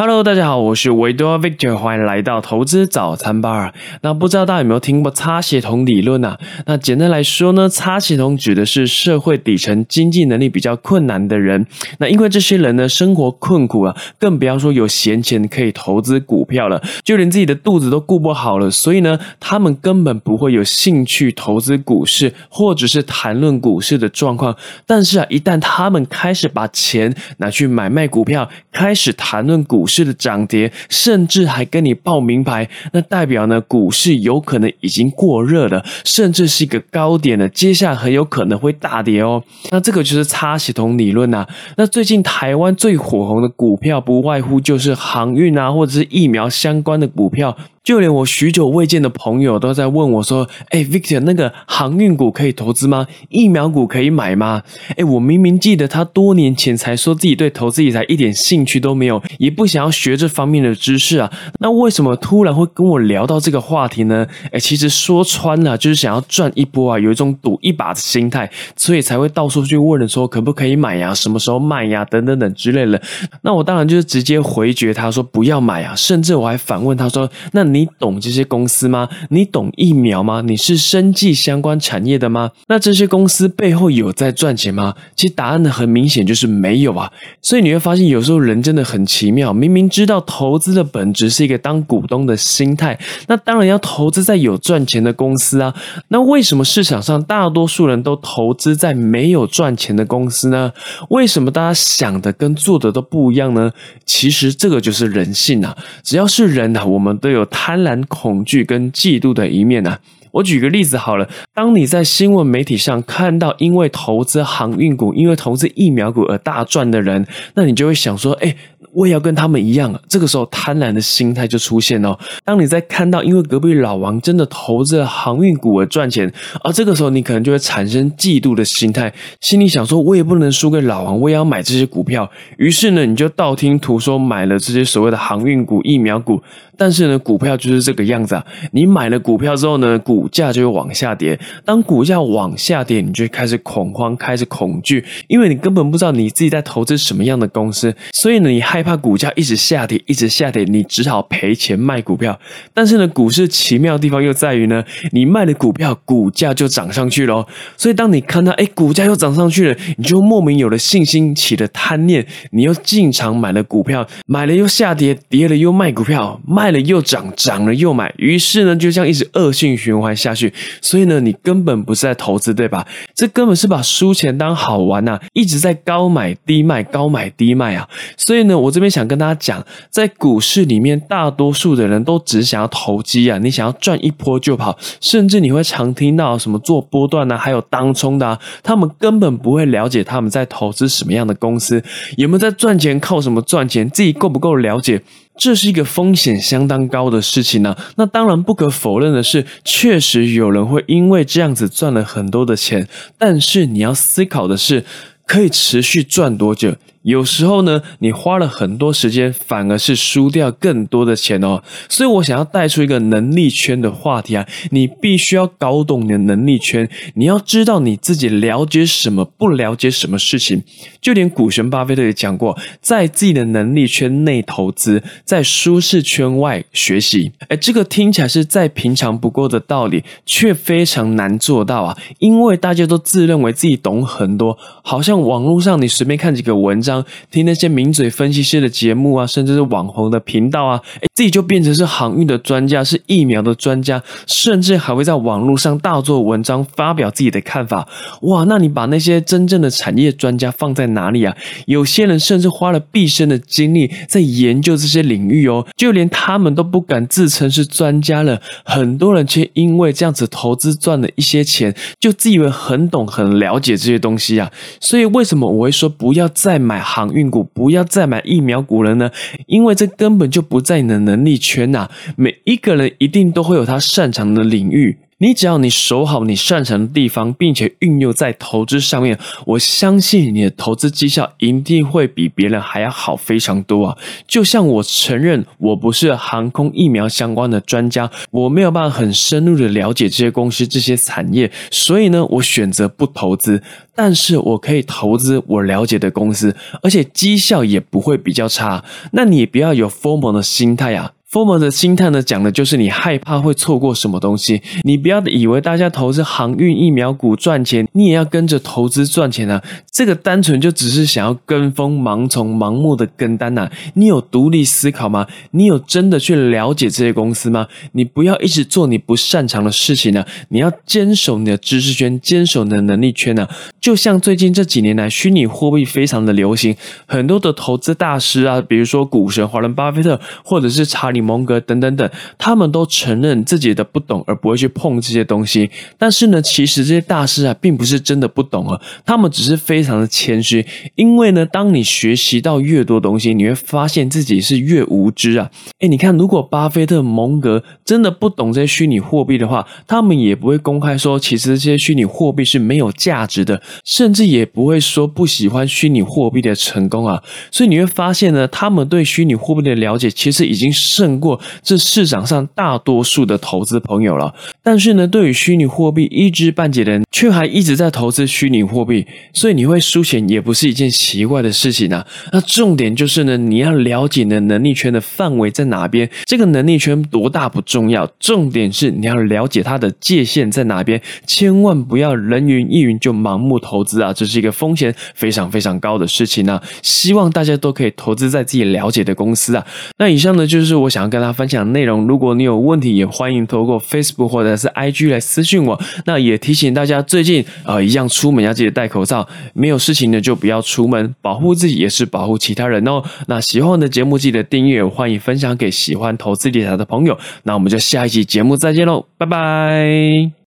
Hello，大家好，我是维多 Victor，欢迎来到投资早餐吧。那不知道大家有没有听过擦协同理论啊？那简单来说呢，擦协同指的是社会底层经济能力比较困难的人。那因为这些人呢，生活困苦啊，更不要说有闲钱可以投资股票了，就连自己的肚子都顾不好了，所以呢，他们根本不会有兴趣投资股市，或者是谈论股市的状况。但是啊，一旦他们开始把钱拿去买卖股票，开始谈论股。市的涨跌，甚至还跟你报名牌，那代表呢，股市有可能已经过热了，甚至是一个高点了，接下来很有可能会大跌哦。那这个就是差系统理论呐。那最近台湾最火红的股票，不外乎就是航运啊，或者是疫苗相关的股票。就连我许久未见的朋友都在问我说：“哎，Victor，那个航运股可以投资吗？疫苗股可以买吗？”哎，我明明记得他多年前才说自己对投资理财一点兴趣都没有，也不想要学这方面的知识啊。那为什么突然会跟我聊到这个话题呢？哎，其实说穿了就是想要赚一波啊，有一种赌一把的心态，所以才会到处去问说可不可以买呀，什么时候卖呀，等等等之类的。那我当然就是直接回绝他说不要买啊，甚至我还反问他说：“那？”你懂这些公司吗？你懂疫苗吗？你是生计相关产业的吗？那这些公司背后有在赚钱吗？其实答案呢很明显就是没有啊。所以你会发现有时候人真的很奇妙，明明知道投资的本质是一个当股东的心态，那当然要投资在有赚钱的公司啊。那为什么市场上大多数人都投资在没有赚钱的公司呢？为什么大家想的跟做的都不一样呢？其实这个就是人性啊。只要是人啊，我们都有。贪婪、恐惧跟嫉妒的一面呢？我举个例子好了，当你在新闻媒体上看到因为投资航运股、因为投资疫苗股而大赚的人，那你就会想说：哎。我也要跟他们一样，这个时候贪婪的心态就出现了。当你在看到因为隔壁老王真的投资了航运股而赚钱，而这个时候你可能就会产生嫉妒的心态，心里想说：我也不能输给老王，我也要买这些股票。于是呢，你就道听途说买了这些所谓的航运股、疫苗股。但是呢，股票就是这个样子啊。你买了股票之后呢，股价就会往下跌。当股价往下跌，你就开始恐慌，开始恐惧，因为你根本不知道你自己在投资什么样的公司，所以呢，你害。怕股价一直下跌，一直下跌，你只好赔钱卖股票。但是呢，股市奇妙的地方又在于呢，你卖了股票，股价就涨上去了。所以当你看到哎，股价又涨上去了，你就莫名有了信心，起了贪念，你又进场买了股票，买了又下跌，跌了又卖股票，卖了又涨，涨了又买。于是呢，就这样一直恶性循环下去。所以呢，你根本不是在投资，对吧？这根本是把输钱当好玩呐，一直在高买低卖，高买低卖啊。所以呢，我。这边想跟大家讲，在股市里面，大多数的人都只想要投机啊，你想要赚一波就跑，甚至你会常听到什么做波段啊，还有当冲的，啊他们根本不会了解他们在投资什么样的公司，有没有在赚钱，靠什么赚钱，自己够不够了解，这是一个风险相当高的事情呢。那当然不可否认的是，确实有人会因为这样子赚了很多的钱，但是你要思考的是，可以持续赚多久？有时候呢，你花了很多时间，反而是输掉更多的钱哦。所以我想要带出一个能力圈的话题啊，你必须要搞懂你的能力圈，你要知道你自己了解什么，不了解什么事情。就连股神巴菲特也讲过，在自己的能力圈内投资，在舒适圈外学习。哎，这个听起来是再平常不过的道理，却非常难做到啊！因为大家都自认为自己懂很多，好像网络上你随便看几个文章。听那些名嘴分析师的节目啊，甚至是网红的频道啊，自己就变成是航运的专家，是疫苗的专家，甚至还会在网络上大做文章，发表自己的看法。哇，那你把那些真正的产业专家放在哪里啊？有些人甚至花了毕生的精力在研究这些领域哦，就连他们都不敢自称是专家了。很多人却因为这样子投资赚了一些钱，就自以为很懂、很了解这些东西啊。所以为什么我会说不要再买？航运股不要再买疫苗股了呢，因为这根本就不在你的能力圈呐。每一个人一定都会有他擅长的领域。你只要你守好你擅长的地方，并且运用在投资上面，我相信你的投资绩效一定会比别人还要好非常多啊！就像我承认我不是航空疫苗相关的专家，我没有办法很深入的了解这些公司、这些产业，所以呢，我选择不投资。但是我可以投资我了解的公司，而且绩效也不会比较差。那你不要有锋芒的心态啊。FOMO 的心态呢，讲的就是你害怕会错过什么东西。你不要以为大家投资航运疫苗股赚钱，你也要跟着投资赚钱啊！这个单纯就只是想要跟风盲从、盲目的跟单呐。你有独立思考吗？你有真的去了解这些公司吗？你不要一直做你不擅长的事情呢。你要坚守你的知识圈，坚守你的能力圈呢。就像最近这几年来，虚拟货币非常的流行，很多的投资大师啊，比如说股神华伦巴菲特，或者是查理。蒙格等等等，他们都承认自己的不懂，而不会去碰这些东西。但是呢，其实这些大师啊，并不是真的不懂啊，他们只是非常的谦虚。因为呢，当你学习到越多东西，你会发现自己是越无知啊。哎，你看，如果巴菲特、蒙格真的不懂这些虚拟货币的话，他们也不会公开说，其实这些虚拟货币是没有价值的，甚至也不会说不喜欢虚拟货币的成功啊。所以你会发现呢，他们对虚拟货币的了解，其实已经胜。过这市场上大多数的投资朋友了，但是呢，对于虚拟货币一知半解的人，却还一直在投资虚拟货币，所以你会输钱也不是一件奇怪的事情啊。那重点就是呢，你要了解你的能力圈的范围在哪边，这个能力圈多大不重要，重点是你要了解它的界限在哪边，千万不要人云亦云就盲目投资啊，这是一个风险非常非常高的事情呢。希望大家都可以投资在自己了解的公司啊。那以上呢就是我想。想跟大家分享内容，如果你有问题，也欢迎透过 Facebook 或者是 IG 来私信我。那也提醒大家，最近啊，一样出门要记得戴口罩，没有事情呢就不要出门，保护自己也是保护其他人哦。那喜欢我的节目，记得订阅，欢迎分享给喜欢投资理财的朋友。那我们就下一期节目再见喽，拜拜。